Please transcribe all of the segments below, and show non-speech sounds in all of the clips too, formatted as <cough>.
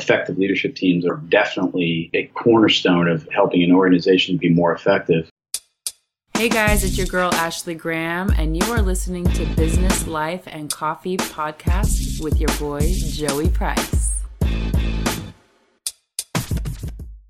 effective leadership teams are definitely a cornerstone of helping an organization be more effective. Hey guys, it's your girl Ashley Graham, and you are listening to Business, Life, and Coffee podcast with your boy Joey Price.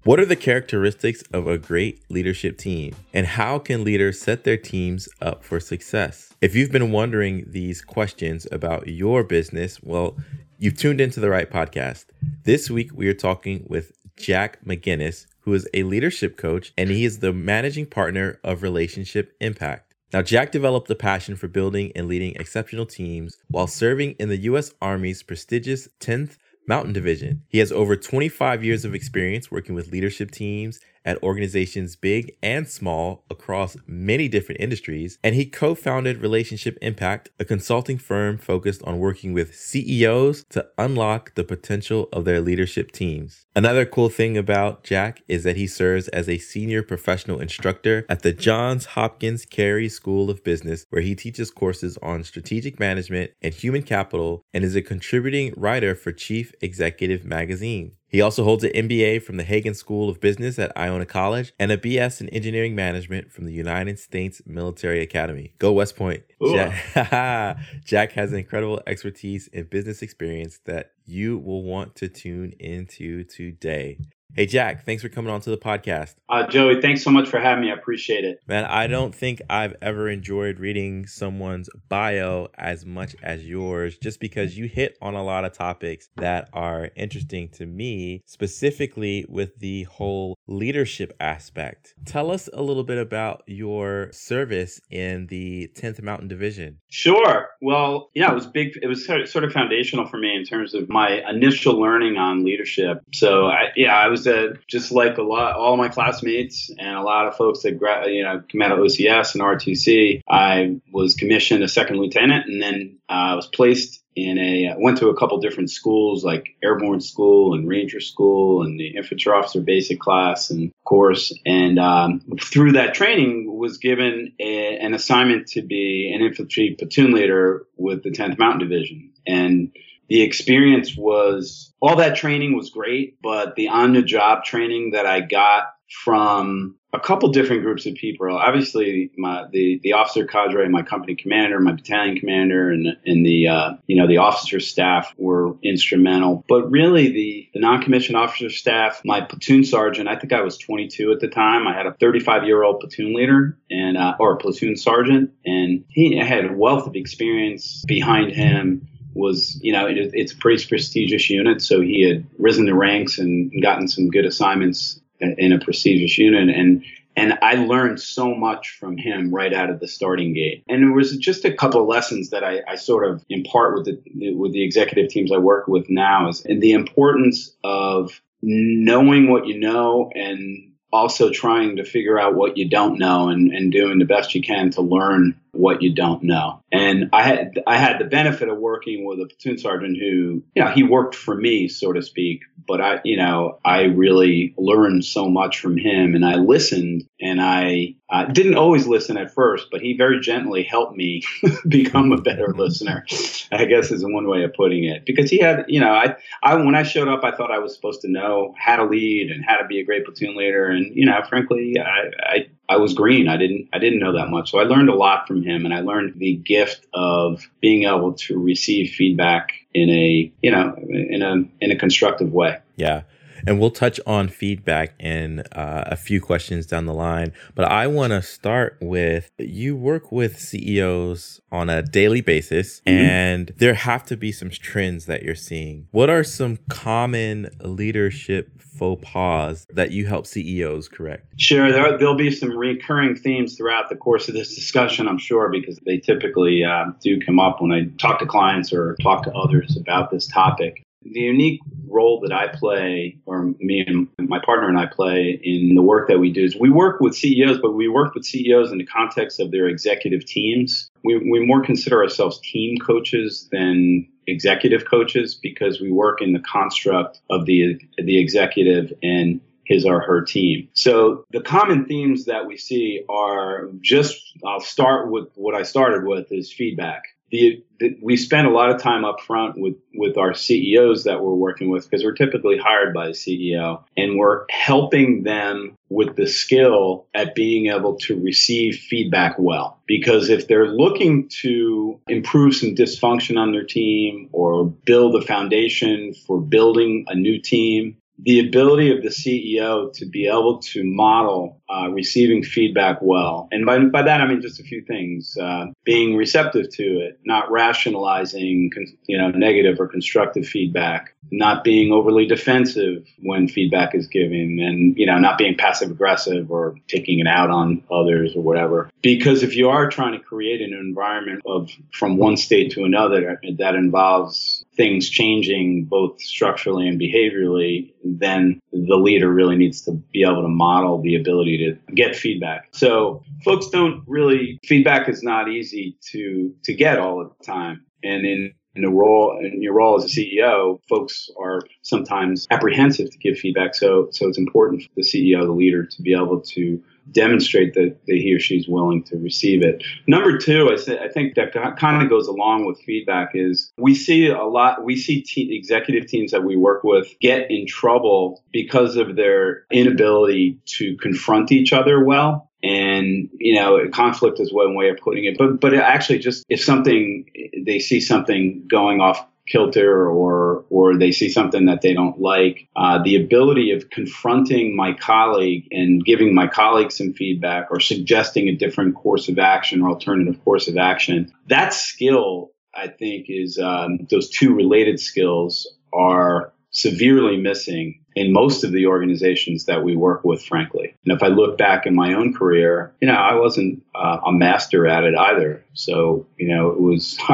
What are the characteristics of a great leadership team? And how can leaders set their teams up for success? If you've been wondering these questions about your business, well, you've tuned into the right podcast. This week, we are talking with Jack McGinnis, who is a leadership coach, and he is the managing partner of Relationship Impact. Now, Jack developed a passion for building and leading exceptional teams while serving in the U.S. Army's prestigious 10th Mountain Division. He has over 25 years of experience working with leadership teams at organizations big and small across many different industries, and he co founded Relationship Impact, a consulting firm focused on working with CEOs to unlock the potential of their leadership teams. Another cool thing about Jack is that he serves as a senior professional instructor at the Johns Hopkins Carey School of Business, where he teaches courses on strategic management and human capital and is a contributing writer for Chief Executive Magazine. He also holds an MBA from the Hagan School of Business at Iona College and a BS in Engineering Management from the United States Military Academy. Go West Point. Jack, <laughs> Jack has incredible expertise and business experience that you will want to tune into today. Hey, Jack, thanks for coming on to the podcast. Uh, Joey, thanks so much for having me. I appreciate it. Man, I don't think I've ever enjoyed reading someone's bio as much as yours, just because you hit on a lot of topics that are interesting to me, specifically with the whole leadership aspect. Tell us a little bit about your service in the 10th Mountain Division. Sure. Well, yeah, it was big. It was sort of foundational for me in terms of my initial learning on leadership. So, I, yeah, I was was uh, just like a lot, all my classmates and a lot of folks that you know come out of OCS and RTC. I was commissioned a second lieutenant, and then uh, I was placed in a uh, went to a couple different schools like airborne school and ranger school and the infantry officer basic class and course and um, through that training was given a, an assignment to be an infantry platoon leader with the 10th mountain division and the experience was all that training was great, but the on the job training that I got from a couple different groups of people. Obviously, my the the officer cadre, my company commander, my battalion commander, and and the uh, you know the officer staff were instrumental. But really, the the non commissioned officer staff, my platoon sergeant, I think I was 22 at the time. I had a 35 year old platoon leader and uh, or platoon sergeant, and he had a wealth of experience behind him was, you know, it, it's a pretty prestigious unit. So he had risen the ranks and gotten some good assignments in a prestigious unit. And and I learned so much from him right out of the starting gate. And there was just a couple of lessons that I, I sort of impart with the with the executive teams I work with now is the importance of knowing what you know and also trying to figure out what you don't know and, and doing the best you can to learn what you don't know. And I had I had the benefit of working with a platoon sergeant who, you know, he worked for me, so to speak. But I, you know, I really learned so much from him, and I listened, and I uh, didn't always listen at first, but he very gently helped me <laughs> become a better listener. I guess is one way of putting it. Because he had, you know, I, I when I showed up, I thought I was supposed to know how to lead and how to be a great platoon leader, and you know, frankly, I, I I was green. I didn't I didn't know that much. So I learned a lot from him and I learned the gift of being able to receive feedback in a, you know, in a in a constructive way. Yeah. And we'll touch on feedback in uh, a few questions down the line. But I want to start with you work with CEOs on a daily basis, mm-hmm. and there have to be some trends that you're seeing. What are some common leadership faux pas that you help CEOs correct? Sure. There, will be some recurring themes throughout the course of this discussion, I'm sure, because they typically uh, do come up when I talk to clients or talk to others about this topic. The unique role that I play, or me and my partner and I play in the work that we do, is we work with CEOs, but we work with CEOs in the context of their executive teams. We, we more consider ourselves team coaches than executive coaches because we work in the construct of the the executive and his or her team. So the common themes that we see are just I'll start with what I started with is feedback the, the, we spend a lot of time up front with with our CEOs that we're working with because we're typically hired by a CEO and we're helping them with the skill at being able to receive feedback well. Because if they're looking to improve some dysfunction on their team or build a foundation for building a new team the ability of the CEO to be able to model uh, receiving feedback well. And by, by that, I mean just a few things uh, being receptive to it, not rationalizing you know, negative or constructive feedback, not being overly defensive when feedback is given, and you know, not being passive aggressive or taking it out on others or whatever. Because if you are trying to create an environment of from one state to another that involves things changing both structurally and behaviorally, then the leader really needs to be able to model the ability to get feedback. So folks don't really feedback is not easy to to get all the time. And in in the role in your role as a CEO, folks are sometimes apprehensive to give feedback. So so it's important for the CEO, the leader, to be able to demonstrate that, that he or she's willing to receive it. Number two, I, say, I think that kind of goes along with feedback is we see a lot, we see te- executive teams that we work with get in trouble because of their inability to confront each other well and you know conflict is one way of putting it but but actually just if something they see something going off kilter or or they see something that they don't like uh, the ability of confronting my colleague and giving my colleague some feedback or suggesting a different course of action or alternative course of action that skill i think is um, those two related skills are severely missing in most of the organizations that we work with, frankly. And if I look back in my own career, you know, I wasn't uh, a master at it either. So, you know, it was. <laughs>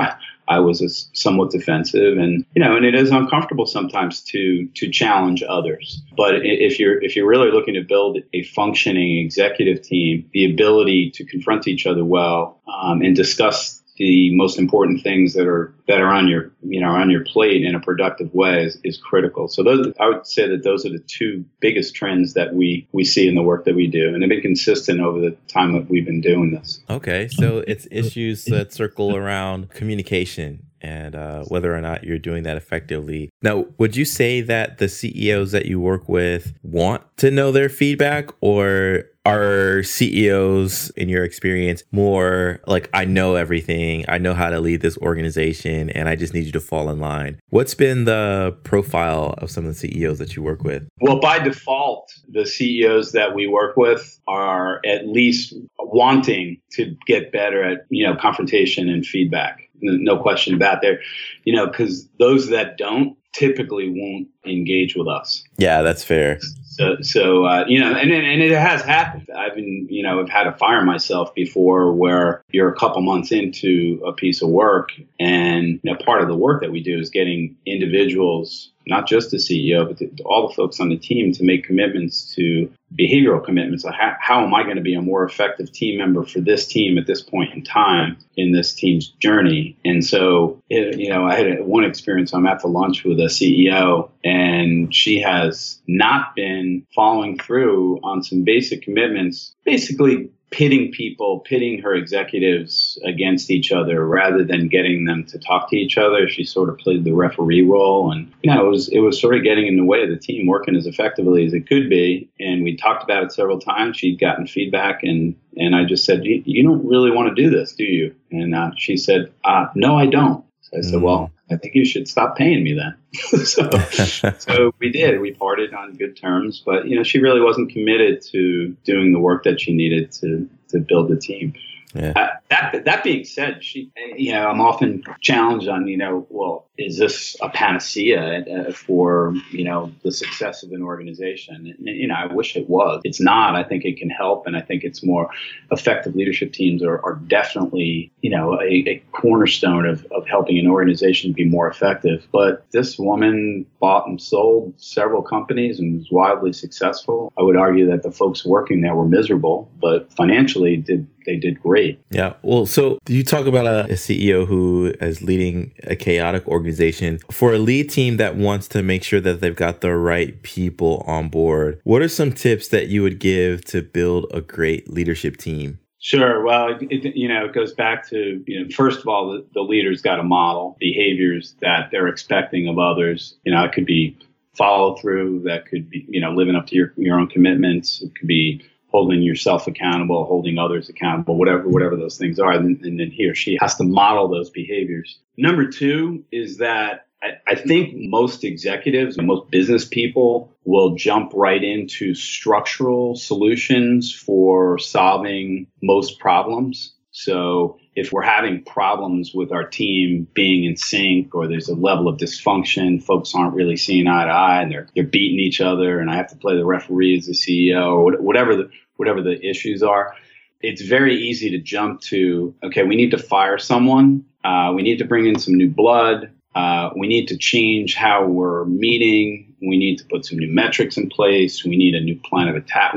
I was somewhat defensive, and you know, and it is uncomfortable sometimes to to challenge others. But if you're if you're really looking to build a functioning executive team, the ability to confront each other well um, and discuss the most important things that are that are on your you know on your plate in a productive way is, is critical. So those I would say that those are the two biggest trends that we we see in the work that we do, and they've been consistent over the time that we've been doing this. Okay, so it's issues that circle around communication and uh, whether or not you're doing that effectively. Now, would you say that the CEOs that you work with want to know their feedback, or are CEOs, in your experience, more like, I know everything, I know how to lead this organization, and I just need you to fall in line? What's been the profile of some of the CEOs that you work with? Well, by default, the CEOs that we work with are at least wanting to get better at, you know, confrontation and feedback no question about there, you know, because those that don't typically won't engage with us. Yeah, that's fair. So, so uh, you know, and and it has happened. I've been, you know, I've had to fire myself before, where you're a couple months into a piece of work, and you know, part of the work that we do is getting individuals not just the CEO, but the, all the folks on the team to make commitments to behavioral commitments. how, how am I going to be a more effective team member for this team at this point in time in this team's journey? And so, it, you know, I had one experience. I'm at the lunch with a CEO, and she has not been following through on some basic commitments, basically pitting people, pitting her executives against each other rather than getting them to talk to each other. She sort of played the referee role, and you know, it was it was sort of getting in the way of the team working as effectively as it could be. And we talked about it several times. She'd gotten feedback, and and I just said, "You, don't really want to do this, do you?" And uh, she said, uh, "No, I don't." So I said, mm. "Well." I think you should stop paying me then. <laughs> so, <laughs> so we did. We parted on good terms, but you know, she really wasn't committed to doing the work that she needed to to build the team. Yeah. Uh, that that being said, she, you know, I'm often challenged on, you know, well, is this a panacea uh, for you know the success of an organization? And, you know, I wish it was. It's not. I think it can help, and I think it's more effective leadership teams are, are definitely you know a, a cornerstone of, of helping an organization be more effective. But this woman bought and sold several companies and was wildly successful. I would argue that the folks working there were miserable, but financially did they did great. Yeah. Well, so you talk about a, a CEO who is leading a chaotic organization. For a lead team that wants to make sure that they've got the right people on board, what are some tips that you would give to build a great leadership team? Sure. Well, it, you know, it goes back to, you know, first of all, the, the leader's got to model behaviors that they're expecting of others. You know, it could be follow through, that could be, you know, living up to your, your own commitments. It could be holding yourself accountable, holding others accountable, whatever, whatever those things are. And, and then he or she has to model those behaviors. Number two is that I, think most executives and most business people will jump right into structural solutions for solving most problems. So if we're having problems with our team being in sync or there's a level of dysfunction, folks aren't really seeing eye to eye and they're, they're beating each other and I have to play the referee as the CEO or whatever the, whatever the issues are, it's very easy to jump to, okay, we need to fire someone. Uh, we need to bring in some new blood. Uh, we need to change how we're meeting. We need to put some new metrics in place. We need a new plan of attack.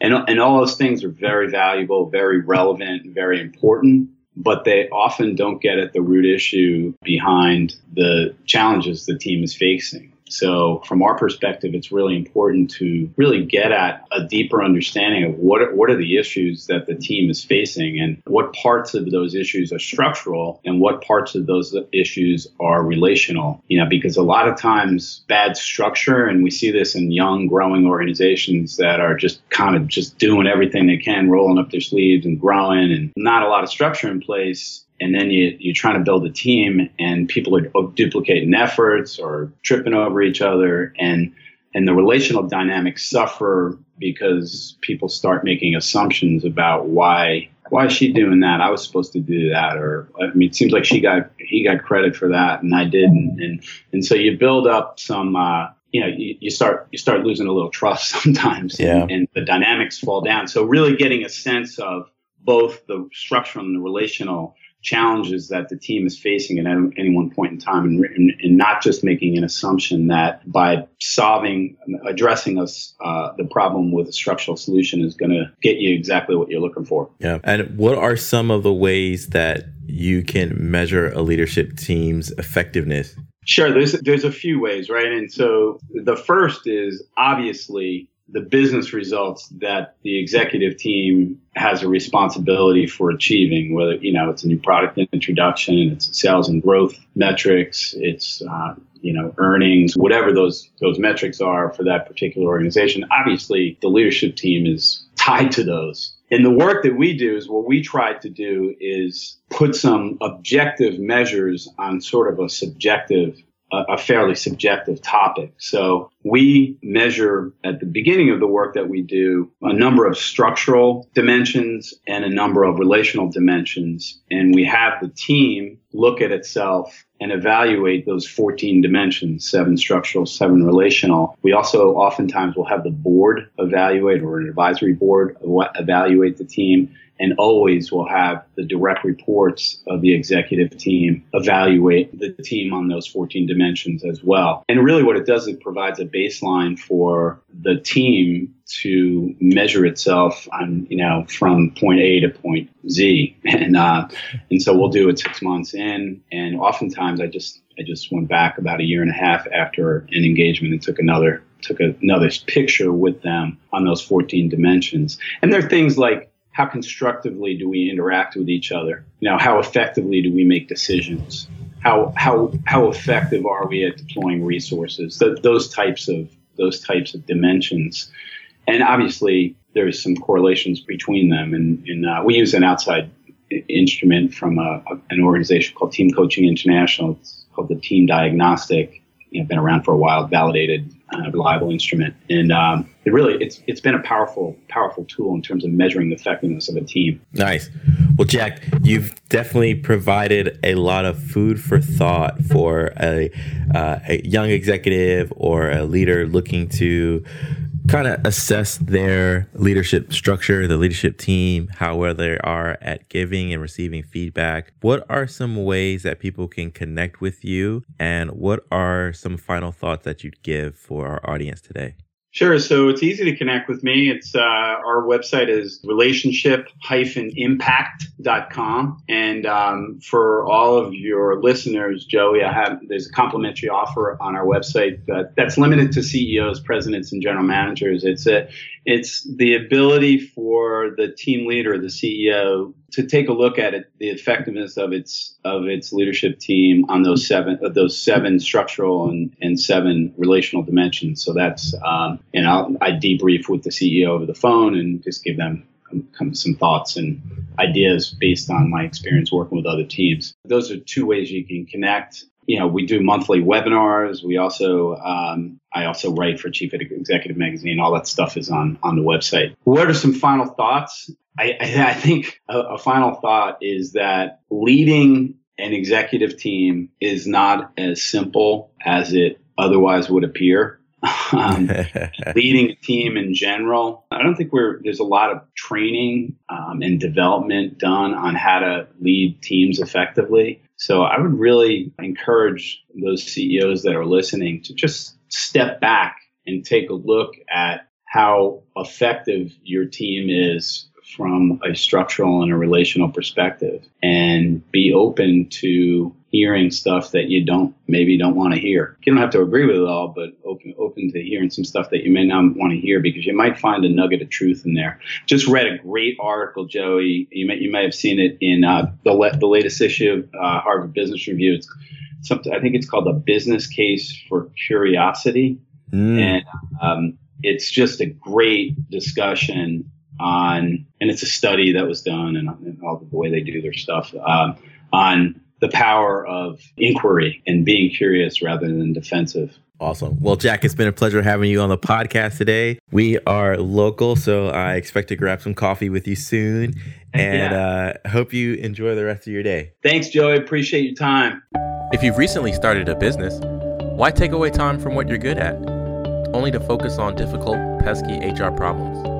And, and all those things are very valuable, very relevant, very important, but they often don't get at the root issue behind the challenges the team is facing. So, from our perspective, it's really important to really get at a deeper understanding of what are, what are the issues that the team is facing and what parts of those issues are structural and what parts of those issues are relational. You know, because a lot of times bad structure, and we see this in young, growing organizations that are just kind of just doing everything they can, rolling up their sleeves and growing, and not a lot of structure in place and then you, you're trying to build a team and people are duplicating efforts or tripping over each other and and the relational dynamics suffer because people start making assumptions about why why is she doing that? I was supposed to do that, or I mean, it seems like she got he got credit for that and I didn't, and and so you build up some, uh, you know, you, you, start you start losing a little trust <laughs> sometimes, yeah. and, and the dynamics fall down. So really getting a sense of both the structural and the relational challenges that the team is facing at any one point in time and, and, and not just making an assumption that by solving addressing us uh, the problem with a structural solution is going to get you exactly what you're looking for. Yeah. And what are some of the ways that you can measure a leadership team's effectiveness? Sure. There's there's a few ways right? And so the first is obviously the business results that the executive team has a responsibility for achieving, whether, you know, it's a new product introduction, it's sales and growth metrics, it's, uh, you know, earnings, whatever those, those metrics are for that particular organization. Obviously, the leadership team is tied to those. And the work that we do is what we try to do is put some objective measures on sort of a subjective a, fairly subjective topic. So we measure at the beginning of the work that we do a number of structural dimensions and a number of relational dimensions. And we have the team look at itself and evaluate those 14 dimensions, seven structural, seven relational. We also oftentimes will have the board evaluate or an advisory board evaluate the team and always will have the direct reports of the executive team evaluate the team on those 14 dimensions as well. And really what it does, it provides a baseline for the team to measure itself on, you know, from point A to point Z. <laughs> And, uh, and so we'll do it six months in. And oftentimes I just, I just went back about a year and a half after an engagement and took another took another picture with them on those 14 dimensions. And there are things like how constructively do we interact with each other? You know, how effectively do we make decisions? How how how effective are we at deploying resources? Th- those types of those types of dimensions, and obviously there's some correlations between them. And, and uh, we use an outside instrument from a, a, an organization called Team Coaching International. It's called the Team Diagnostic. You know, been around for a while, validated uh, reliable instrument. And um, it really it's it's been a powerful powerful tool in terms of measuring the effectiveness of a team. Nice. Well, Jack, you've definitely provided a lot of food for thought for a, uh, a young executive or a leader looking to kind of assess their leadership structure, the leadership team, how well they are at giving and receiving feedback. What are some ways that people can connect with you? And what are some final thoughts that you'd give for our audience today? Sure. So it's easy to connect with me. It's uh, our website is relationship-impact.com. And um, for all of your listeners, Joey, I have there's a complimentary offer on our website that, that's limited to CEOs, presidents, and general managers. It's a it's the ability for the team leader, the CEO, to take a look at it, the effectiveness of its of its leadership team on those seven of those seven structural and, and seven relational dimensions. So that's um, and I'll, I debrief with the CEO over the phone and just give them some thoughts and ideas based on my experience working with other teams. Those are two ways you can connect you know, we do monthly webinars. We also, um, I also write for Chief Executive Magazine. All that stuff is on on the website. What are some final thoughts? I, I think a, a final thought is that leading an executive team is not as simple as it otherwise would appear. <laughs> um, <laughs> leading a team in general, I don't think we're there's a lot of training um, and development done on how to lead teams effectively. So I would really encourage those CEOs that are listening to just step back and take a look at how effective your team is from a structural and a relational perspective and be open to hearing stuff that you don't maybe don't want to hear. You don't have to agree with it all, but open open to hearing some stuff that you may not want to hear because you might find a nugget of truth in there. Just read a great article, Joey. You may you may have seen it in uh, the le- the latest issue of uh, Harvard Business Review. It's something I think it's called the business case for curiosity, mm. and um, it's just a great discussion on, and it's a study that was done and, and all the way they do their stuff um, on the power of inquiry and being curious rather than defensive. Awesome. Well, Jack, it's been a pleasure having you on the podcast today. We are local, so I expect to grab some coffee with you soon. And yeah. uh, hope you enjoy the rest of your day. Thanks, Joey. Appreciate your time. If you've recently started a business, why take away time from what you're good at, only to focus on difficult, pesky HR problems?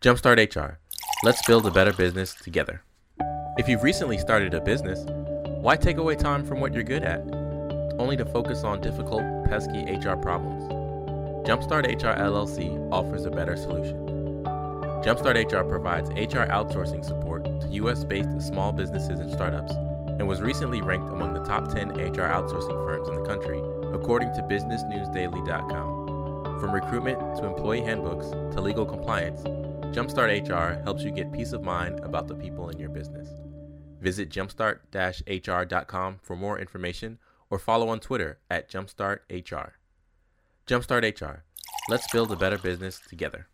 Jumpstart HR. Let's build a better business together. If you've recently started a business, why take away time from what you're good at, only to focus on difficult, pesky HR problems? Jumpstart HR LLC offers a better solution. Jumpstart HR provides HR outsourcing support to US based small businesses and startups and was recently ranked among the top 10 HR outsourcing firms in the country, according to BusinessNewsDaily.com. From recruitment to employee handbooks to legal compliance, Jumpstart HR helps you get peace of mind about the people in your business. Visit jumpstart-hr.com for more information or follow on Twitter at jumpstarthr. Jumpstart HR. Let's build a better business together.